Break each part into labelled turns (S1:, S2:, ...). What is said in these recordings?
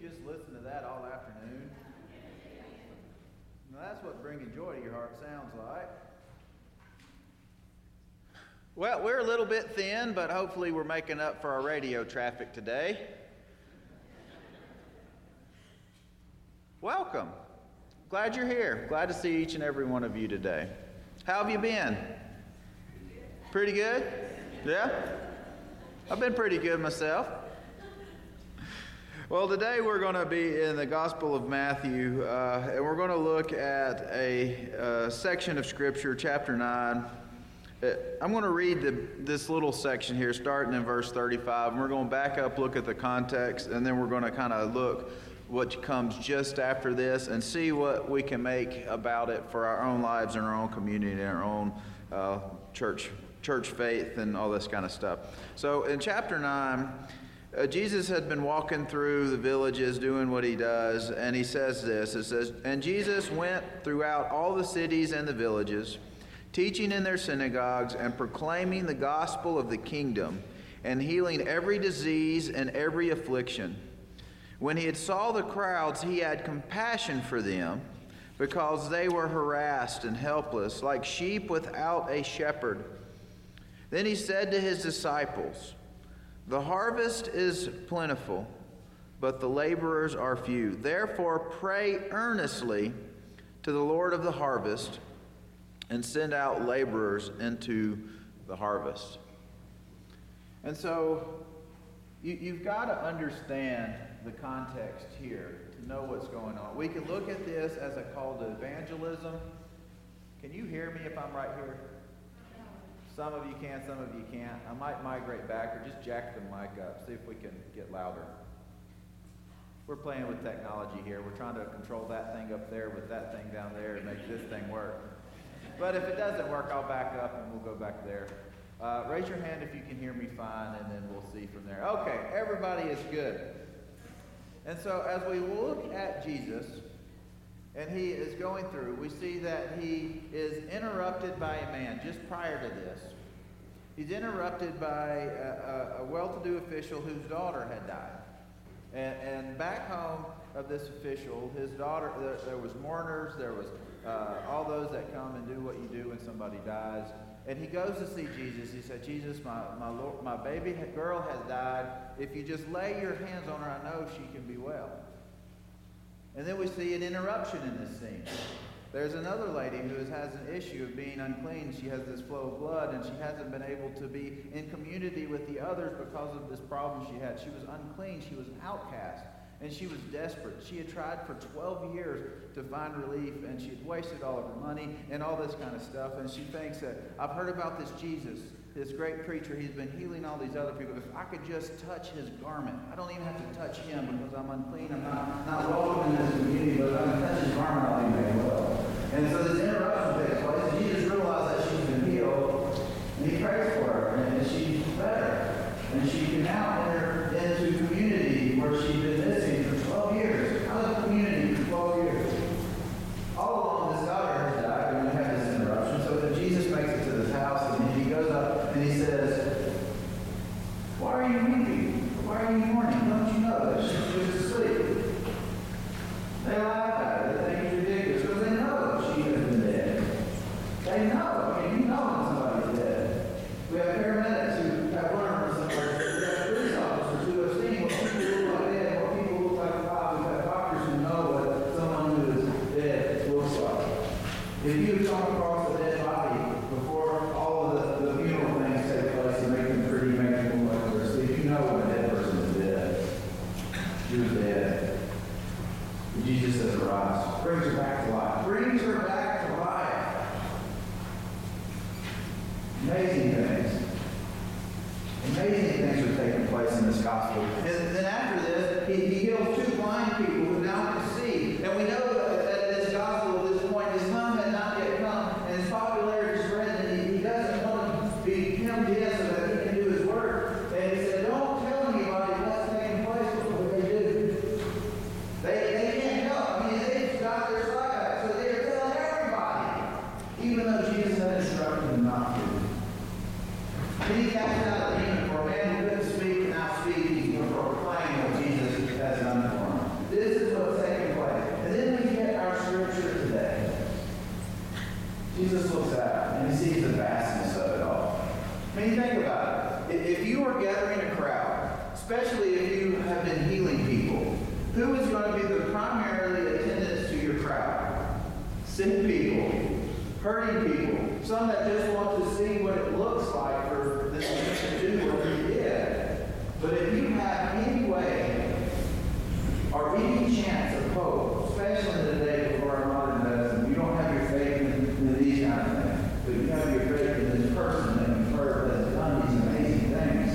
S1: just listen to that all afternoon? Now that's what bringing joy to your heart sounds like. Well, we're a little bit thin, but hopefully we're making up for our radio traffic today. Welcome. Glad you're here. Glad to see each and every one of you today. How have you been? Pretty good? Yeah? I've been pretty good myself. Well, today we're going to be in the Gospel of Matthew, uh, and we're going to look at a uh, section of Scripture, chapter 9. Uh, I'm going to read the, this little section here, starting in verse 35, and we're going to back up, look at the context, and then we're going to kind of look what comes just after this and see what we can make about it for our own lives and our own community and our own uh, church, church faith and all this kind of stuff. So in chapter 9, uh, Jesus had been walking through the villages doing what he does, and he says this It says, And Jesus went throughout all the cities and the villages, teaching in their synagogues and proclaiming the gospel of the kingdom, and healing every disease and every affliction. When he had saw the crowds, he had compassion for them, because they were harassed and helpless, like sheep without a shepherd. Then he said to his disciples, the harvest is plentiful, but the laborers are few. Therefore, pray earnestly to the Lord of the harvest and send out laborers into the harvest. And so, you, have got to understand the context here to know what's going on. We can look at this as a call to evangelism. Can you hear me if I'm right here? Some of you can, some of you can't. I might migrate back or just jack the mic up, see if we can get louder. We're playing with technology here. We're trying to control that thing up there with that thing down there and make this thing work. But if it doesn't work, I'll back up and we'll go back there. Uh, raise your hand if you can hear me fine, and then we'll see from there. Okay, everybody is good. And so as we look at Jesus, and he is going through, we see that he is interrupted by a man just prior to this. He's interrupted by a, a, a well to do official whose daughter had died. And, and, back home of this official, his daughter, there, there was mourners, there was uh, all those that come and do what you do when somebody dies. And he goes to see Jesus. He said, Jesus, my, my, Lord, my baby girl has died. If you just lay your hands on her, I know she can be well. And then we see an interruption in this scene. There's another lady who has an issue of being unclean. She has this flow of blood, and she hasn't been able to be in community with the others because of this problem she had. She was unclean, she was an outcast, and she was desperate. She had tried for 12 years to find relief, and she had wasted all of her money and all this kind of stuff. And she thinks that I've heard about this Jesus this great preacher, he's been healing all these other people. If I could just touch his garment, I don't even have to touch him because I'm unclean. I'm not, not welcome in this community, but if I can touch his garment, I'll be made well. And so this interruption takes place. Jesus realizes that she's been healed, and he prays for her, and she's better. And she can now enter into community where she's been missing for 12 years. Out of community for 12 years. All along, this daughter has died, and we have this interruption. So that Jesus makes it to this house, and he goes up and he says, Why are you weeping? Why are you mourning? Don't you know that she's just asleep? They laugh at her. They think it's ridiculous because they know she has been dead. They know when somebody's dead. We have paramedics who have learned somewhere. We have police officers who have seen what people look like dead, what people look like alive. We have doctors who know what someone who is dead looks like. If you come across a dead body before all of the, the funeral things take place and make them pretty, make them look like they're asleep, you know when a dead person is dead. She was dead. Jesus says, arise. Brings her back to life. Brings her back to life. Amazing things. Amazing things are taking place in this gospel. And then after this, he, he heals two blind people who now can see. And we know that, that this gospel at this point, his time had not yet come, and his popularity spread, and he, he doesn't want to be hemmed in so that he can do his work. And he said, don't tell anybody what's taking place before they do. They, they can't help. I mean, they've got their side, so they're telling everybody, even though Jesus had instructed them not to. Then he cast out a demon for a man who couldn't speak and now speak. He's sees the vastness of it all. I mean, think about it. If you are gathering a crowd, especially if you have been healing people, who is going to be the primarily attendants to your crowd? Sick people, hurting people, some that just want to see what it looks like for this man to do what he did. But if you have any way or any chance of hope, especially in the day before our modern medicine, you don't have your faith in, in these kind of things, but you have your faith in this person that you've heard that's done these amazing things.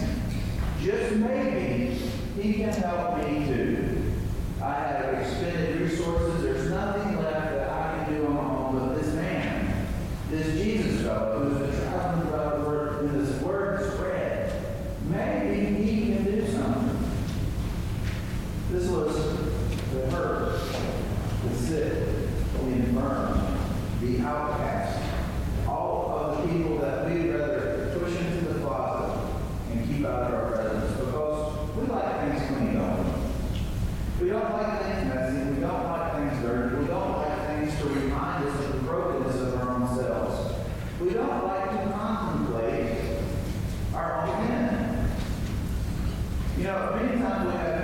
S1: Just maybe he can help me too. I have expended resources. There's nothing left that I can do on my own but this man, this Jesus fellow who's been traveling about the word, and this word spread. Maybe he can do something. This was the hurt, the sick, the infirm, the outcast, all of the people that we'd rather push into the closet and keep out of our presence because we like things clean, don't we? We don't like things messy. We don't like things dirty. We don't like things to remind us of the brokenness of our own selves. We don't like to contemplate our own sin. You know,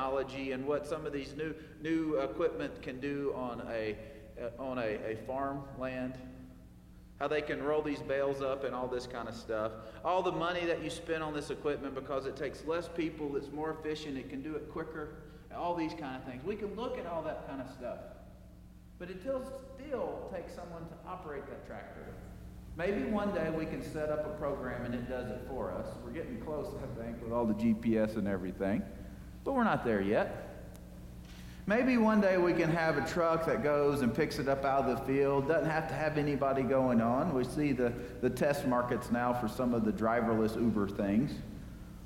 S1: technology and what some of these new, new equipment can do on a, uh, on a, a farmland how they can roll these bales up and all this kind of stuff. All the money that you spend on this equipment because it takes less people, it's more efficient, it can do it quicker, all these kind of things. We can look at all that kind of stuff. But it still takes someone to operate that tractor. Maybe one day we can set up a program and it does it for us. We're getting close, I think, with all the GPS and everything. But we're not there yet. Maybe one day we can have a truck that goes and picks it up out of the field. Doesn't have to have anybody going on. We see the, the test markets now for some of the driverless Uber things.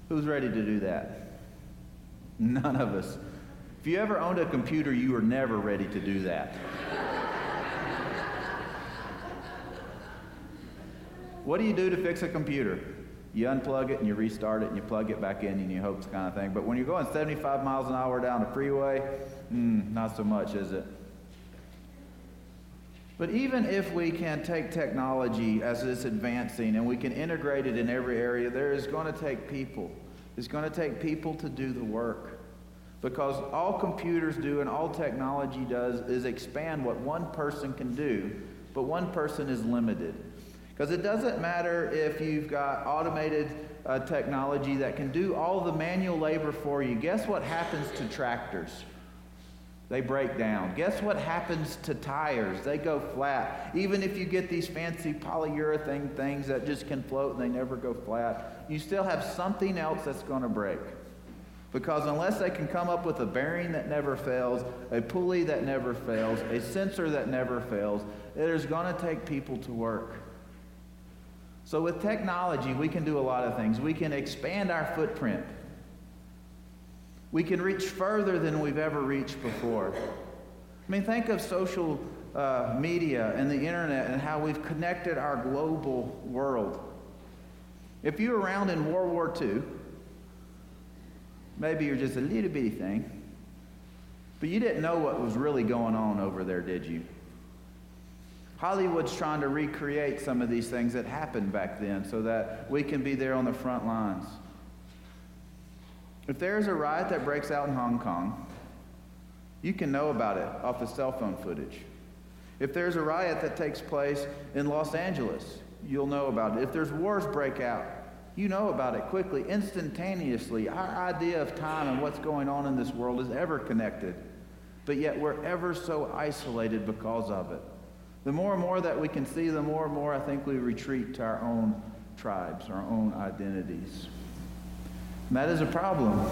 S1: Who's ready to do that? None of us. If you ever owned a computer, you were never ready to do that. what do you do to fix a computer? You unplug it and you restart it and you plug it back in and you hope it's kind of thing. But when you're going 75 miles an hour down the freeway, mm, not so much, is it? But even if we can take technology as it's advancing and we can integrate it in every area, there is going to take people. It's going to take people to do the work. Because all computers do and all technology does is expand what one person can do, but one person is limited. Because it doesn't matter if you've got automated uh, technology that can do all the manual labor for you. Guess what happens to tractors? They break down. Guess what happens to tires? They go flat. Even if you get these fancy polyurethane things that just can float and they never go flat, you still have something else that's going to break. Because unless they can come up with a bearing that never fails, a pulley that never fails, a sensor that never fails, it is going to take people to work. So, with technology, we can do a lot of things. We can expand our footprint, we can reach further than we've ever reached before. I mean, think of social uh, media and the internet and how we've connected our global world. If you were around in World War II, maybe you're just a little bitty thing, but you didn't know what was really going on over there, did you? Hollywood's trying to recreate some of these things that happened back then so that we can be there on the front lines. If there's a riot that breaks out in Hong Kong, you can know about it off the cell phone footage. If there's a riot that takes place in Los Angeles, you'll know about it. If there's wars break out, you know about it quickly, instantaneously. Our idea of time and what's going on in this world is ever connected, but yet we're ever so isolated because of it. The more and more that we can see, the more and more I think we retreat to our own tribes, our own identities. And that is a problem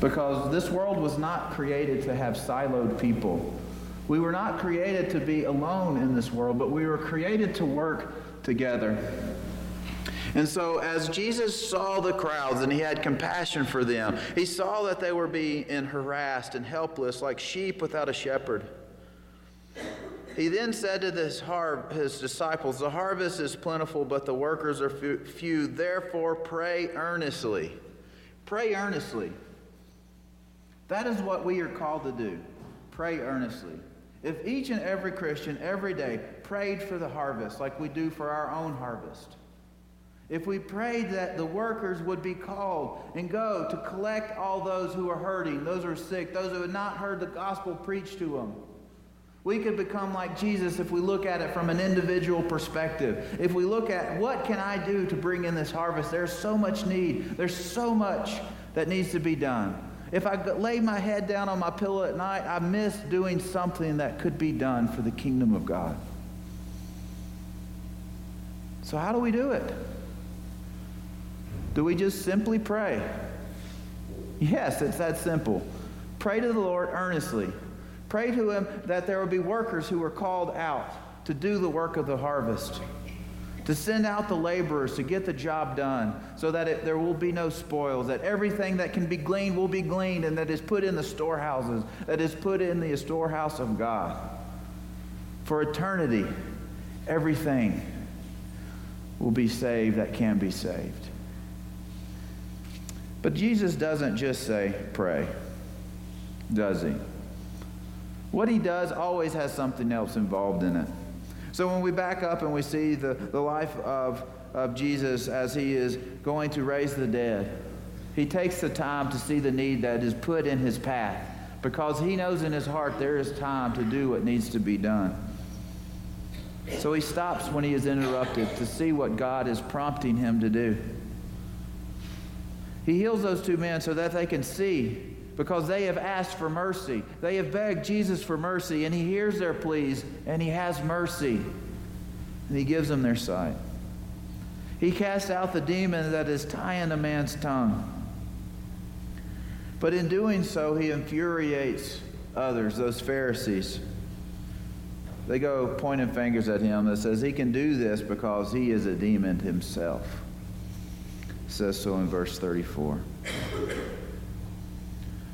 S1: because this world was not created to have siloed people. We were not created to be alone in this world, but we were created to work together. And so, as Jesus saw the crowds and he had compassion for them, he saw that they were being harassed and helpless like sheep without a shepherd. He then said to his, har- his disciples, The harvest is plentiful, but the workers are few. Therefore, pray earnestly. Pray earnestly. That is what we are called to do. Pray earnestly. If each and every Christian every day prayed for the harvest like we do for our own harvest, if we prayed that the workers would be called and go to collect all those who are hurting, those who are sick, those who have not heard the gospel preached to them, we could become like Jesus if we look at it from an individual perspective. If we look at what can I do to bring in this harvest, there's so much need. There's so much that needs to be done. If I lay my head down on my pillow at night, I miss doing something that could be done for the kingdom of God. So, how do we do it? Do we just simply pray? Yes, it's that simple. Pray to the Lord earnestly. Pray to him that there will be workers who are called out to do the work of the harvest, to send out the laborers to get the job done so that it, there will be no spoils, that everything that can be gleaned will be gleaned and that is put in the storehouses, that is put in the storehouse of God. For eternity, everything will be saved that can be saved. But Jesus doesn't just say, pray, does he? What he does always has something else involved in it. So when we back up and we see the, the life of, of Jesus as he is going to raise the dead, He takes the time to see the need that is put in his path because he knows in his heart there is time to do what needs to be done. So he stops when he is interrupted to see what God is prompting him to do. He heals those two men so that they can see because they have asked for mercy. They have begged Jesus for mercy, and he hears their pleas, and he has mercy, and he gives them their sight. He casts out the demon that is tying a man's tongue. But in doing so, he infuriates others, those Pharisees. They go pointing fingers at him that says he can do this because he is a demon himself. It says so in verse 34.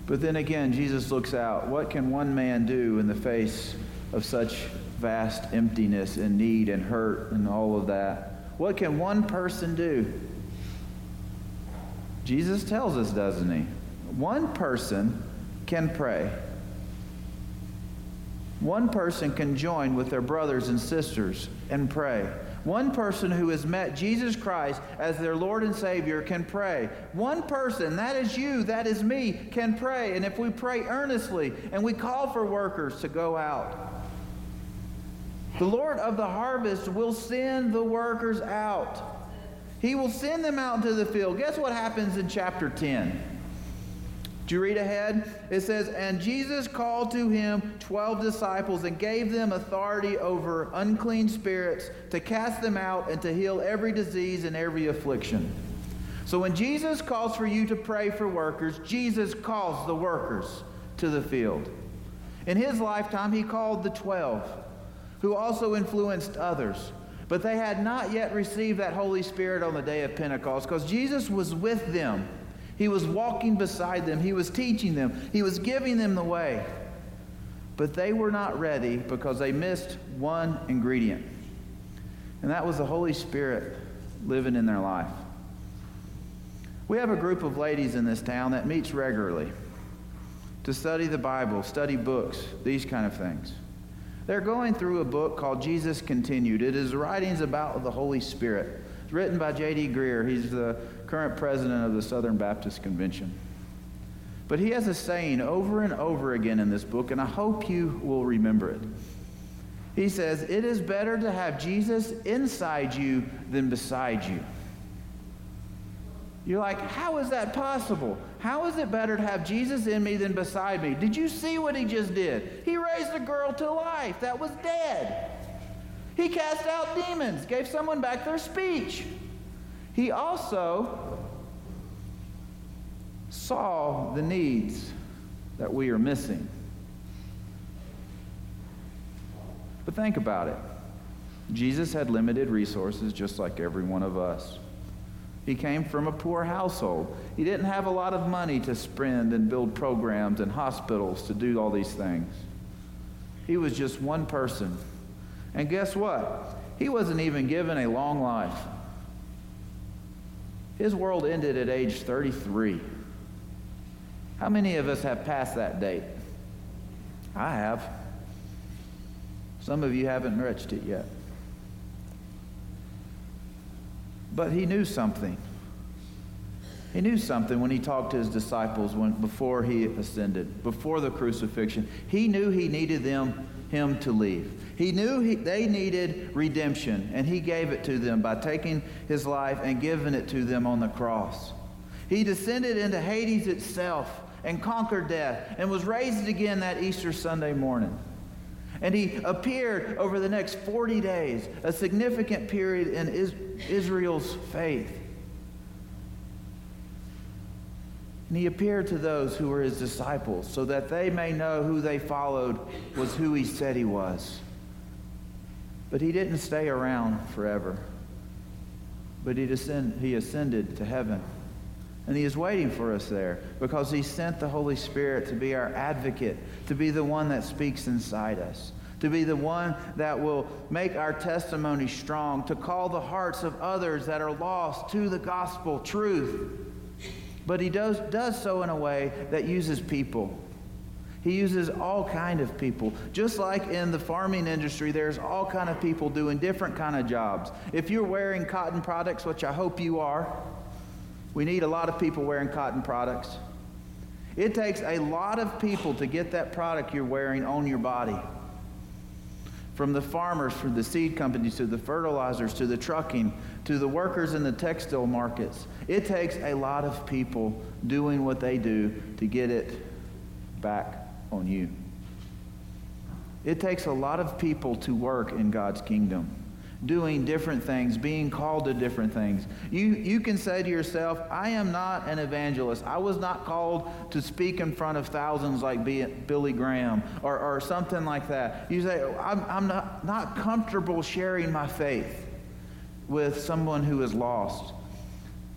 S1: But then again, Jesus looks out. What can one man do in the face of such vast emptiness and need and hurt and all of that? What can one person do? Jesus tells us, doesn't he? One person can pray. One person can join with their brothers and sisters and pray. One person who has met Jesus Christ as their Lord and Savior can pray. One person, that is you, that is me, can pray. And if we pray earnestly and we call for workers to go out, the Lord of the harvest will send the workers out. He will send them out into the field. Guess what happens in chapter 10? Do you read ahead? It says, And Jesus called to him twelve disciples and gave them authority over unclean spirits to cast them out and to heal every disease and every affliction. So when Jesus calls for you to pray for workers, Jesus calls the workers to the field. In his lifetime, he called the twelve, who also influenced others. But they had not yet received that Holy Spirit on the day of Pentecost because Jesus was with them he was walking beside them. He was teaching them. He was giving them the way. But they were not ready because they missed one ingredient. And that was the Holy Spirit living in their life. We have a group of ladies in this town that meets regularly to study the Bible, study books, these kind of things. They're going through a book called Jesus Continued. It is writings about the Holy Spirit. It's written by J.D. Greear. He's the current president of the Southern Baptist Convention. But he has a saying over and over again in this book, and I hope you will remember it. He says, It is better to have Jesus inside you than beside you. You're like, How is that possible? How is it better to have Jesus in me than beside me? Did you see what he just did? He raised a girl to life that was dead. He cast out demons, gave someone back their speech. He also saw the needs that we are missing. But think about it. Jesus had limited resources just like every one of us. He came from a poor household. He didn't have a lot of money to spend and build programs and hospitals to do all these things. He was just one person. And guess what? He wasn't even given a long life. His world ended at age 33. How many of us have passed that date? I have. Some of you haven't reached it yet. But he knew something. He knew something when he talked to his disciples when, before he ascended, before the crucifixion. He knew he needed them, him to leave. He knew he, they needed redemption, and he gave it to them by taking his life and giving it to them on the cross. He descended into Hades itself and conquered death and was raised again that Easter Sunday morning. And he appeared over the next 40 days, a significant period in Israel's faith. And he appeared to those who were his disciples so that they may know who they followed was who he said he was. But he didn't stay around forever. But he, descend, he ascended to heaven. And he is waiting for us there because he sent the Holy Spirit to be our advocate, to be the one that speaks inside us, to be the one that will make our testimony strong, to call the hearts of others that are lost to the gospel truth. But he does, does so in a way that uses people he uses all kind of people. Just like in the farming industry, there's all kind of people doing different kind of jobs. If you're wearing cotton products, which I hope you are, We need a lot of people wearing cotton products. It takes a lot of people to get that product you're wearing on your body. From the farmers, from the seed companies, to the fertilizers, to the trucking, to the workers in the textile markets. It takes a lot of people doing what they do to get it back on you. It takes a lot of people to work in God's kingdom doing different things, being called to different things. You, you can say to yourself, I am not an evangelist. I was not called to speak in front of thousands like Billy Graham or, or something like that. You say, I'm, I'm not, not comfortable sharing my faith with someone who is lost.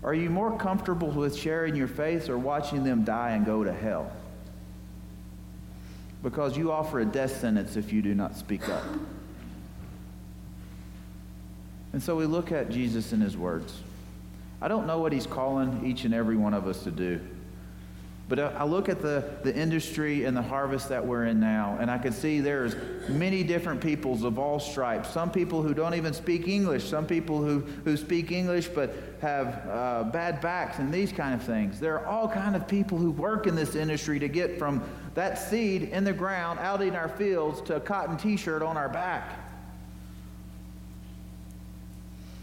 S1: Are you more comfortable with sharing your faith or watching them die and go to hell? Because you offer a death sentence if you do not speak up. And so we look at Jesus and his words. I don't know what he's calling each and every one of us to do. But I look at the, the industry and the harvest that we're in now, and I can see there's many different peoples of all stripes. Some people who don't even speak English, some people who, who speak English but have uh, bad backs and these kind of things. There are all kind of people who work in this industry to get from that seed in the ground out in our fields to a cotton t-shirt on our back.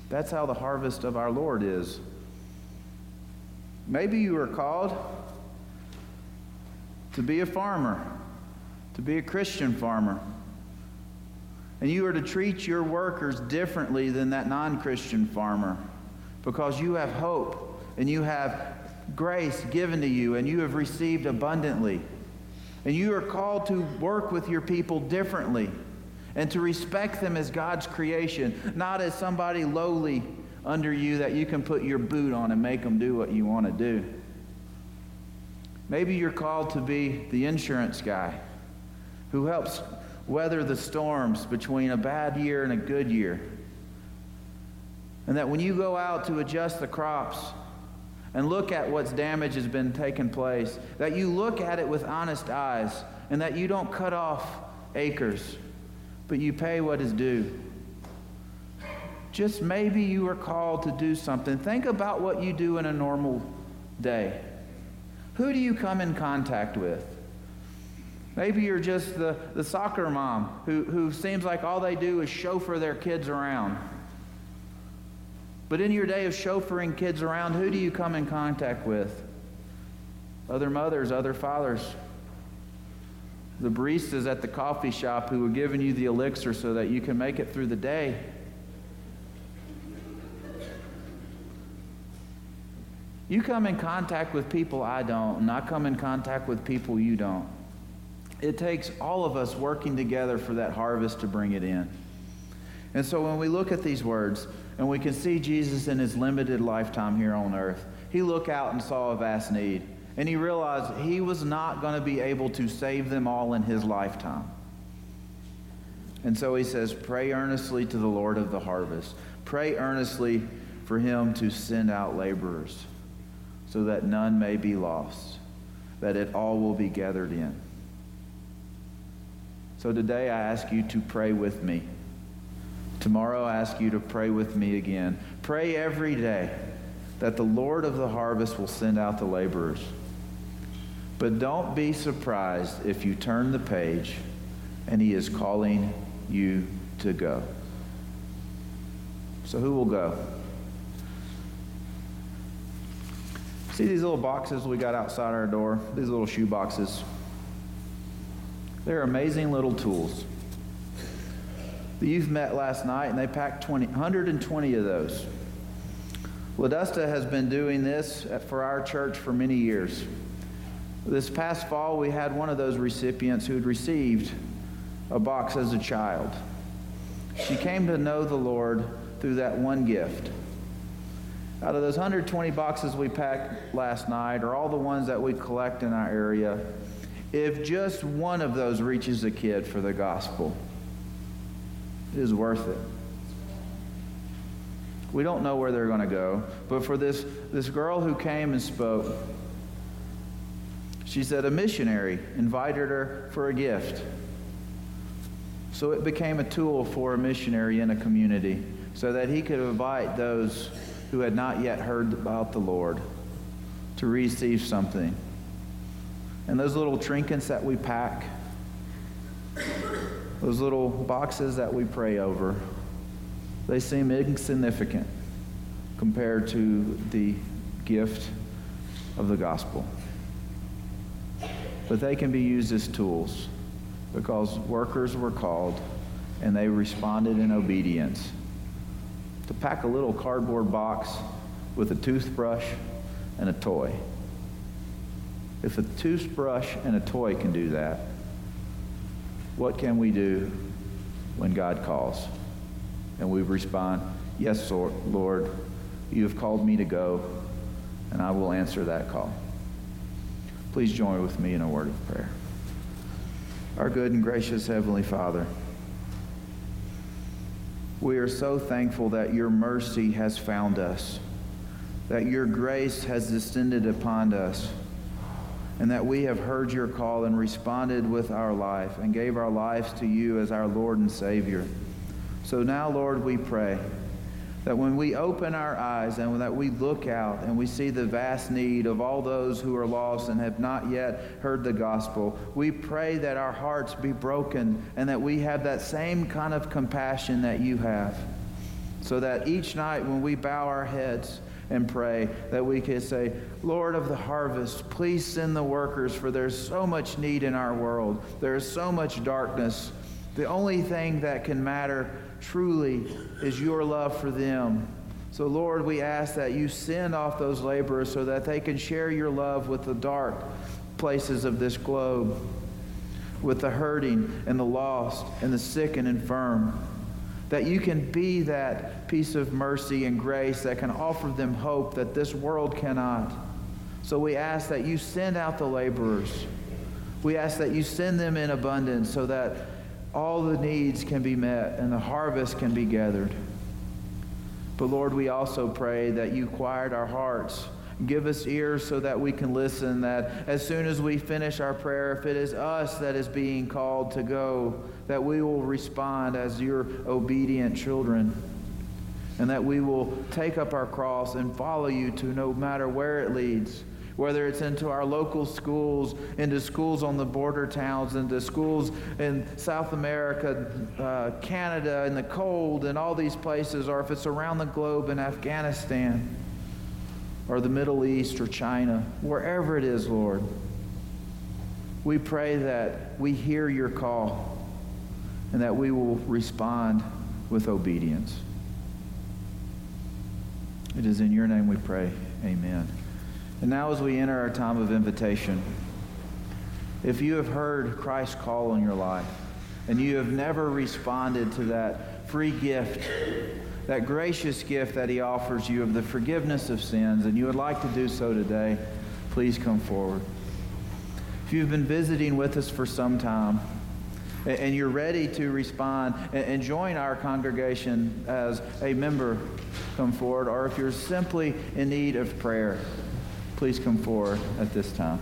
S1: That's how the harvest of our Lord is. Maybe you are called to be a farmer, to be a Christian farmer. And you are to treat your workers differently than that non Christian farmer because you have hope and you have grace given to you and you have received abundantly. And you are called to work with your people differently and to respect them as God's creation, not as somebody lowly under you that you can put your boot on and make them do what you want to do. Maybe you're called to be the insurance guy who helps weather the storms between a bad year and a good year. And that when you go out to adjust the crops and look at what's damage has been taking place, that you look at it with honest eyes and that you don't cut off acres but you pay what is due. Just maybe you are called to do something. Think about what you do in a normal day. Who do you come in contact with? Maybe you're just the, the soccer mom who, who seems like all they do is chauffeur their kids around. But in your day of chauffeuring kids around, who do you come in contact with? Other mothers, other fathers the baristas at the coffee shop who are giving you the elixir so that you can make it through the day. You come in contact with people I don't, and I come in contact with people you don't. It takes all of us working together for that harvest to bring it in. And so when we look at these words and we can see Jesus in his limited lifetime here on earth, he looked out and saw a vast need and he realized he was not going to be able to save them all in his lifetime. And so he says, Pray earnestly to the Lord of the harvest. Pray earnestly for him to send out laborers so that none may be lost, that it all will be gathered in. So today I ask you to pray with me. Tomorrow I ask you to pray with me again. Pray every day that the Lord of the harvest will send out the laborers. But don't be surprised if you turn the page and he is calling you to go. So, who will go? See these little boxes we got outside our door? These little shoe boxes. They're amazing little tools. The youth met last night and they packed 20, 120 of those. Ladusta has been doing this for our church for many years. This past fall, we had one of those recipients who had received a box as a child. She came to know the Lord through that one gift. Out of those 120 boxes we packed last night, or all the ones that we collect in our area, if just one of those reaches a kid for the gospel, it is worth it. We don't know where they're going to go, but for this, this girl who came and spoke, she said a missionary invited her for a gift. So it became a tool for a missionary in a community so that he could invite those who had not yet heard about the Lord to receive something. And those little trinkets that we pack, those little boxes that we pray over, they seem insignificant compared to the gift of the gospel. But they can be used as tools because workers were called and they responded in obedience. To pack a little cardboard box with a toothbrush and a toy. If a toothbrush and a toy can do that, what can we do when God calls? And we respond, Yes, Lord, you have called me to go, and I will answer that call. Please join with me in a word of prayer. Our good and gracious Heavenly Father, we are so thankful that your mercy has found us, that your grace has descended upon us, and that we have heard your call and responded with our life and gave our lives to you as our Lord and Savior. So now, Lord, we pray that when we open our eyes and that we look out and we see the vast need of all those who are lost and have not yet heard the gospel, we pray that our hearts be broken and that we have that same kind of compassion that you have. So that each night when we bow our heads and pray, that we can say, Lord of the harvest, please send the workers, for there's so much need in our world. There is so much darkness. The only thing that can matter truly is your love for them. So, Lord, we ask that you send off those laborers so that they can share your love with the dark places of this globe, with the hurting and the lost and the sick and infirm. That you can be that piece of mercy and grace that can offer them hope that this world cannot. So we ask that you send out the laborers. We ask that you send them in abundance so that all the needs can be met and the harvest can be gathered. But Lord, we also pray that you quiet our hearts. Give us ears so that we can listen, that as soon as we finish our prayer, if it is us that is being called to go, that we will respond as your obedient children. And that we will take up our cross and follow you to no matter where it leads whether it's into our local schools, into schools on the border towns, into schools in South America, uh, Canada, in the cold, and all these places, or if it's around the globe in Afghanistan, or the Middle East, or China, wherever it is, Lord. We pray that we hear your call and that we will respond with obedience. It is in your name we pray. Amen. And now, as we enter our time of invitation, if you have heard Christ's call in your life and you have never responded to that free gift, that gracious gift that He offers you of the forgiveness of sins, and you would like to do so today, please come forward. If you've been visiting with us for some time, and you're ready to respond and join our congregation as a member, come forward. Or if you're simply in need of prayer, please come forward at this time.